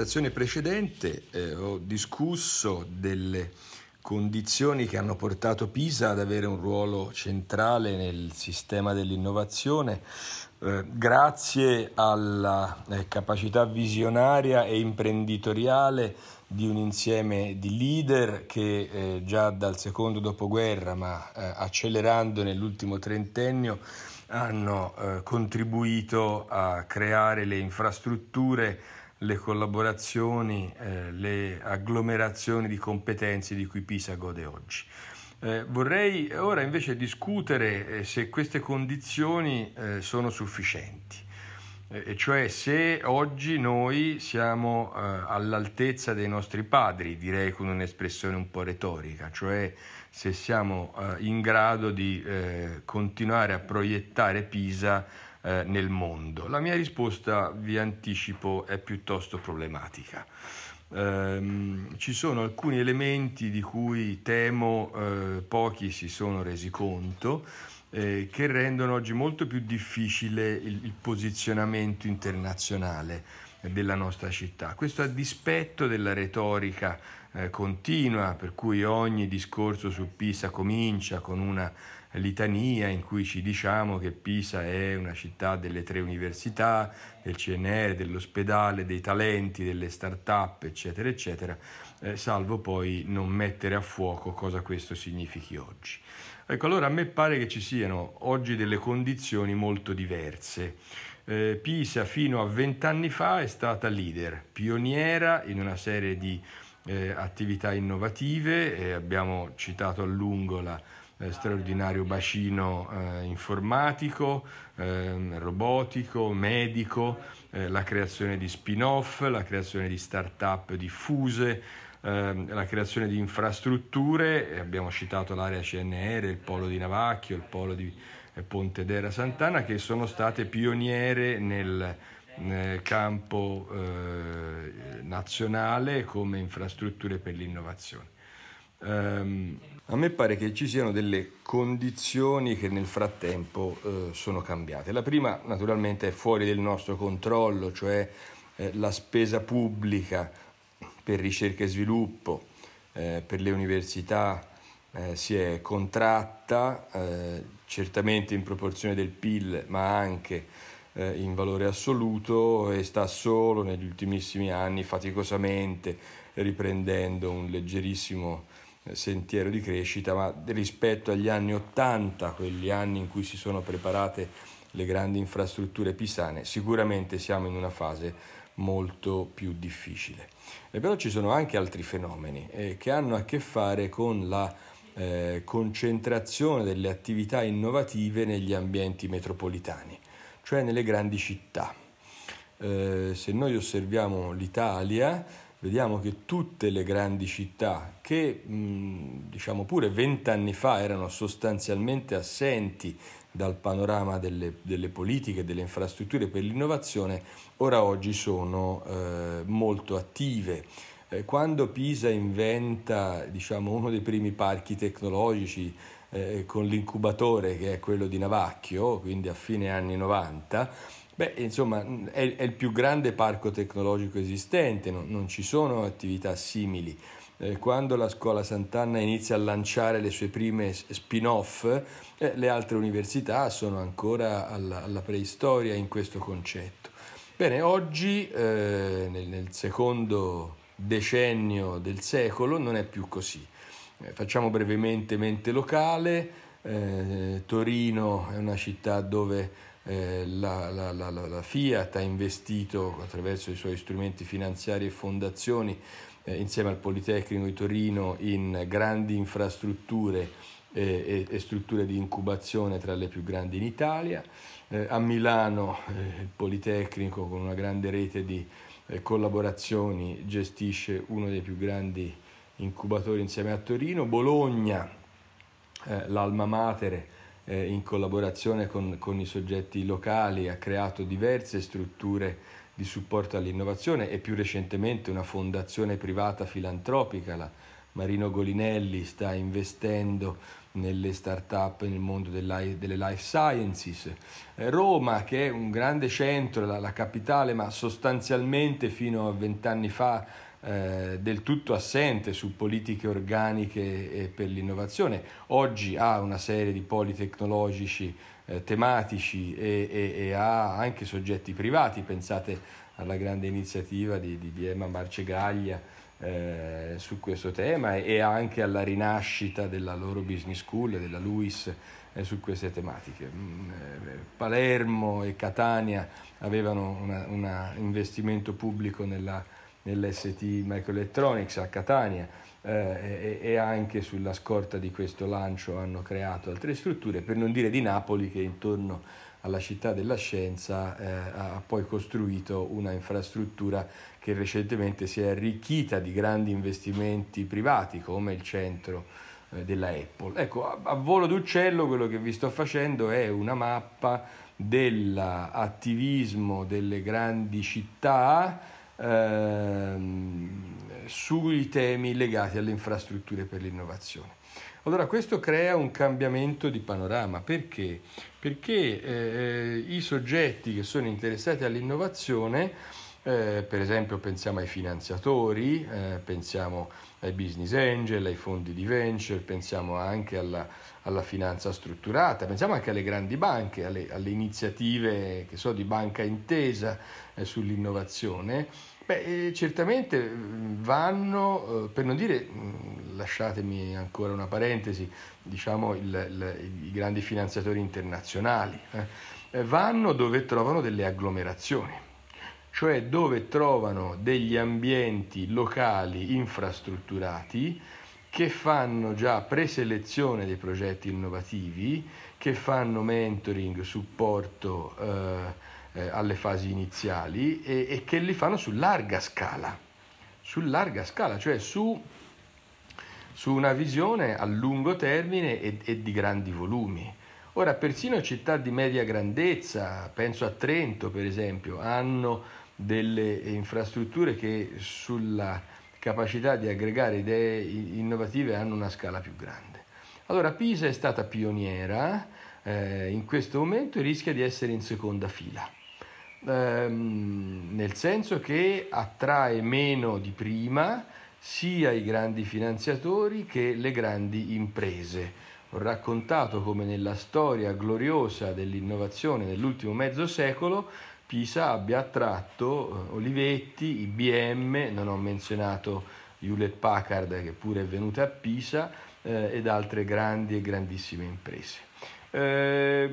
conversazione precedente eh, ho discusso delle condizioni che hanno portato Pisa ad avere un ruolo centrale nel sistema dell'innovazione, eh, grazie alla eh, capacità visionaria e imprenditoriale di un insieme di leader che eh, già dal secondo dopoguerra, ma eh, accelerando nell'ultimo trentennio, hanno eh, contribuito a creare le infrastrutture le collaborazioni, eh, le agglomerazioni di competenze di cui Pisa gode oggi. Eh, vorrei ora invece discutere eh, se queste condizioni eh, sono sufficienti, eh, e cioè se oggi noi siamo eh, all'altezza dei nostri padri, direi con un'espressione un po' retorica, cioè se siamo in grado di continuare a proiettare Pisa eh, nel mondo? La mia risposta, vi anticipo, è piuttosto problematica. Eh, ci sono alcuni elementi di cui temo eh, pochi si sono resi conto eh, che rendono oggi molto più difficile il, il posizionamento internazionale della nostra città. Questo a dispetto della retorica eh, continua, per cui ogni discorso su Pisa comincia con una litania in cui ci diciamo che Pisa è una città delle tre università, del CNR, dell'ospedale, dei talenti, delle start-up, eccetera, eccetera, eh, salvo poi non mettere a fuoco cosa questo significhi oggi. Ecco, allora a me pare che ci siano oggi delle condizioni molto diverse. Eh, Pisa fino a vent'anni fa è stata leader, pioniera in una serie di eh, attività innovative, abbiamo citato a lungo la eh, straordinario bacino eh, informatico, eh, robotico, medico, eh, la creazione di spin-off, la creazione di start-up diffuse, ehm, la creazione di infrastrutture, abbiamo citato l'area CNR, il polo di Navacchio, il polo di eh, Ponte d'Era Sant'Anna, che sono state pioniere nel campo eh, nazionale come infrastrutture per l'innovazione. Um, a me pare che ci siano delle condizioni che nel frattempo eh, sono cambiate. La prima naturalmente è fuori del nostro controllo, cioè eh, la spesa pubblica per ricerca e sviluppo, eh, per le università eh, si è contratta, eh, certamente in proporzione del PIL, ma anche eh, in valore assoluto e sta solo negli ultimissimi anni faticosamente riprendendo un leggerissimo sentiero di crescita, ma rispetto agli anni 80, quegli anni in cui si sono preparate le grandi infrastrutture pisane, sicuramente siamo in una fase molto più difficile. E però ci sono anche altri fenomeni eh, che hanno a che fare con la eh, concentrazione delle attività innovative negli ambienti metropolitani, cioè nelle grandi città. Eh, se noi osserviamo l'Italia, vediamo che tutte le grandi città che diciamo pure vent'anni fa erano sostanzialmente assenti dal panorama delle, delle, politiche, delle infrastrutture per l'innovazione, ora oggi sono eh, molto attive. Eh, quando Pisa inventa diciamo, uno dei primi parchi tecnologici eh, con l'incubatore che è quello di Navacchio, quindi a fine anni 90, Beh, insomma, è, è, il più grande parco tecnologico esistente, non, non ci sono attività simili. Eh, quando la scuola Sant'Anna inizia a lanciare le sue prime spin-off, eh, le altre università sono ancora alla, alla, preistoria in questo concetto. Bene, oggi, eh, nel, nel, secondo decennio del secolo, non è più così. Eh, facciamo brevemente mente locale. Eh, Torino è una città dove eh, la, la, la, la, Fiat ha investito attraverso i suoi strumenti finanziari e fondazioni eh, insieme al Politecnico di Torino in grandi infrastrutture e, e, e, strutture di incubazione tra le più grandi in Italia. Eh, a Milano eh, il Politecnico con una grande rete di eh, collaborazioni gestisce uno dei più grandi incubatori insieme a Torino. Bologna, l'alma mater, eh, in collaborazione con, con, i soggetti locali ha creato diverse strutture di supporto all'innovazione e più recentemente una fondazione privata filantropica, la Marino Golinelli sta investendo nelle start-up nel mondo delle life sciences. Eh, Roma, che è un grande centro, la, la capitale, ma sostanzialmente fino a vent'anni fa eh, del tutto assente su politiche organiche per l'innovazione, oggi ha una serie di poli tecnologici eh, tematici e, e, e, ha anche soggetti privati, pensate alla grande iniziativa di, di, di Emma Marcegaglia eh, su questo tema e, e, anche alla rinascita della loro business school, della LUIS, eh, su queste tematiche. Mm, eh, Palermo e Catania avevano un investimento pubblico nella, nell'ST Microelectronics a Catania eh, e, e, anche sulla scorta di questo lancio hanno creato altre strutture, per non dire di Napoli che intorno alla città della scienza eh, ha poi costruito una infrastruttura che recentemente si è arricchita di grandi investimenti privati come il centro eh, della Apple. Ecco, a, a volo d'uccello quello che vi sto facendo è una mappa dell'attivismo delle grandi città ehm, sui temi legati alle infrastrutture per l'innovazione. Allora questo crea un cambiamento di panorama, perché? Perché eh, i soggetti che sono interessati all'innovazione, eh, per esempio pensiamo ai finanziatori, eh, pensiamo ai business angel, ai fondi di venture, pensiamo anche alla, alla finanza strutturata, pensiamo anche alle grandi banche, alle, alle iniziative so, di banca intesa sull'innovazione, Beh, eh, certamente mm, vanno, eh, per non dire, mm, lasciatemi ancora una parentesi, diciamo il, il, i grandi finanziatori internazionali, eh, vanno dove trovano delle agglomerazioni, cioè dove trovano degli ambienti locali infrastrutturati che fanno già preselezione dei progetti innovativi, che fanno mentoring, supporto. Eh, eh, alle fasi iniziali e, e, che li fanno su larga scala, su larga scala, cioè su, su una visione a lungo termine e, e di grandi volumi. Ora, persino città di media grandezza, penso a Trento per esempio, hanno delle infrastrutture che sulla capacità di aggregare idee innovative hanno una scala più grande. Allora Pisa è stata pioniera eh, in questo momento rischia di essere in seconda fila ehm, nel senso che attrae meno di prima sia i grandi finanziatori che le grandi imprese. Ho raccontato come nella storia gloriosa dell'innovazione nell'ultimo mezzo secolo Pisa abbia attratto eh, Olivetti, IBM, non ho menzionato Hewlett Packard che pure è venuta a Pisa, eh, ed altre grandi e grandissime imprese. Eh,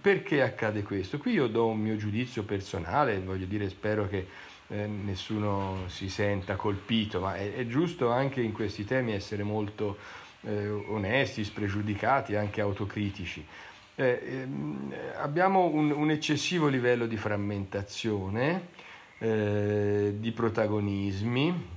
perché accade questo? Qui io do un mio giudizio personale, voglio dire, spero che eh, nessuno si senta colpito, ma è, è, giusto anche in questi temi essere molto eh, onesti, spregiudicati, anche autocritici. Eh, ehm, abbiamo un, un, eccessivo livello di frammentazione, eh, di protagonismi,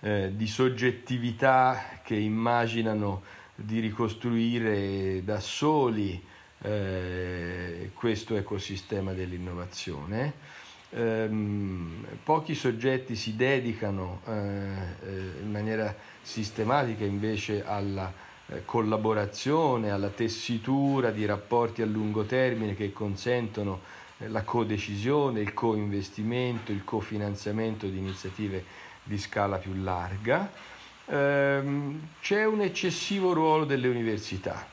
eh, di soggettività che immaginano di ricostruire da soli eh, questo ecosistema dell'innovazione. Ehm, pochi soggetti si dedicano eh, eh in maniera sistematica invece alla eh, collaborazione, alla tessitura di rapporti a lungo termine che consentono eh, la codecisione, il co-investimento, il cofinanziamento di iniziative di scala più larga ehm, c'è un eccessivo ruolo delle università.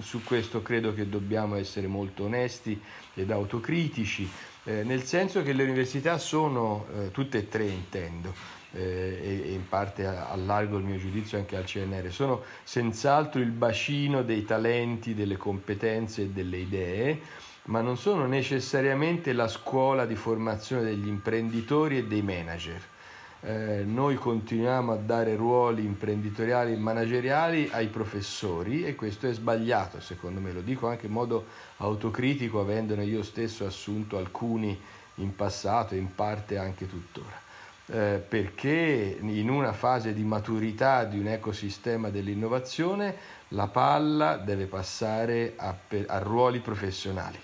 Su questo credo che dobbiamo essere molto onesti ed autocritici, eh, nel senso che le università sono, eh, tutte e tre intendo, eh, e, in parte allargo il mio giudizio anche al CNR, sono senz'altro il bacino dei talenti, delle competenze e delle idee, ma non sono necessariamente la scuola di formazione degli imprenditori e dei manager eh, noi continuiamo a dare ruoli imprenditoriali e manageriali ai professori e questo è sbagliato secondo me, lo dico anche in modo autocritico avendone io stesso assunto alcuni in passato e in parte anche tuttora. Eh, perché in una fase di maturità di un ecosistema dell'innovazione la palla deve passare a, a ruoli professionali,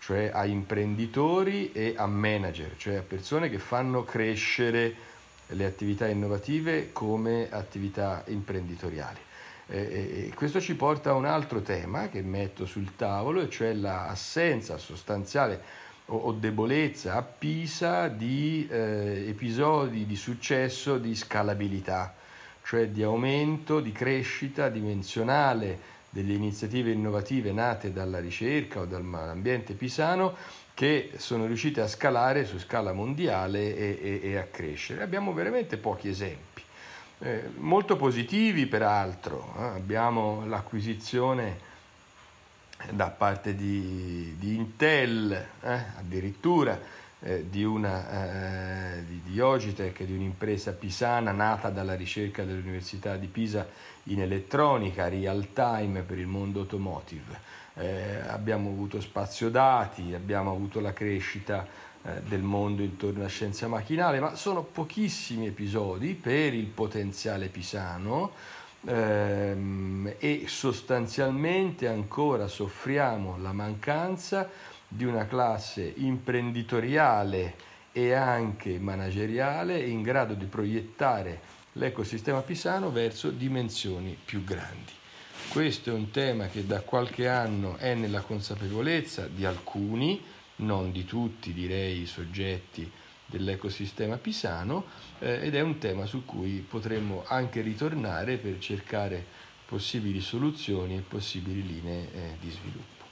cioè a imprenditori e a manager, cioè a persone che fanno crescere le attività innovative come attività imprenditoriali. Eh, questo ci porta a un altro tema che metto sul tavolo, e cioè l'assenza sostanziale o debolezza a Pisa di eh, episodi di successo di scalabilità, cioè di aumento, di crescita dimensionale delle iniziative innovative nate dalla ricerca o dall'ambiente pisano che sono riuscite a scalare su scala mondiale e, e, e a crescere. Abbiamo veramente pochi esempi. Eh, molto positivi peraltro, eh? abbiamo l'acquisizione da parte di, di Intel, eh? addirittura eh, di, una, eh, di, di Ogitech, di un'impresa pisana nata dalla ricerca dell'Università di Pisa in elettronica, real time per il mondo automotive. Eh, abbiamo avuto spazio dati, abbiamo avuto la crescita eh, del mondo intorno alla scienza macchinale, ma sono pochissimi episodi per il potenziale pisano ehm, e sostanzialmente ancora soffriamo la mancanza di una classe imprenditoriale e anche manageriale in grado di proiettare l'ecosistema pisano verso dimensioni più grandi. Questo è un tema che da qualche anno è nella consapevolezza di alcuni, non di tutti direi soggetti dell'ecosistema pisano eh, ed è un tema su cui potremmo anche ritornare per cercare possibili soluzioni e possibili linee eh, di sviluppo.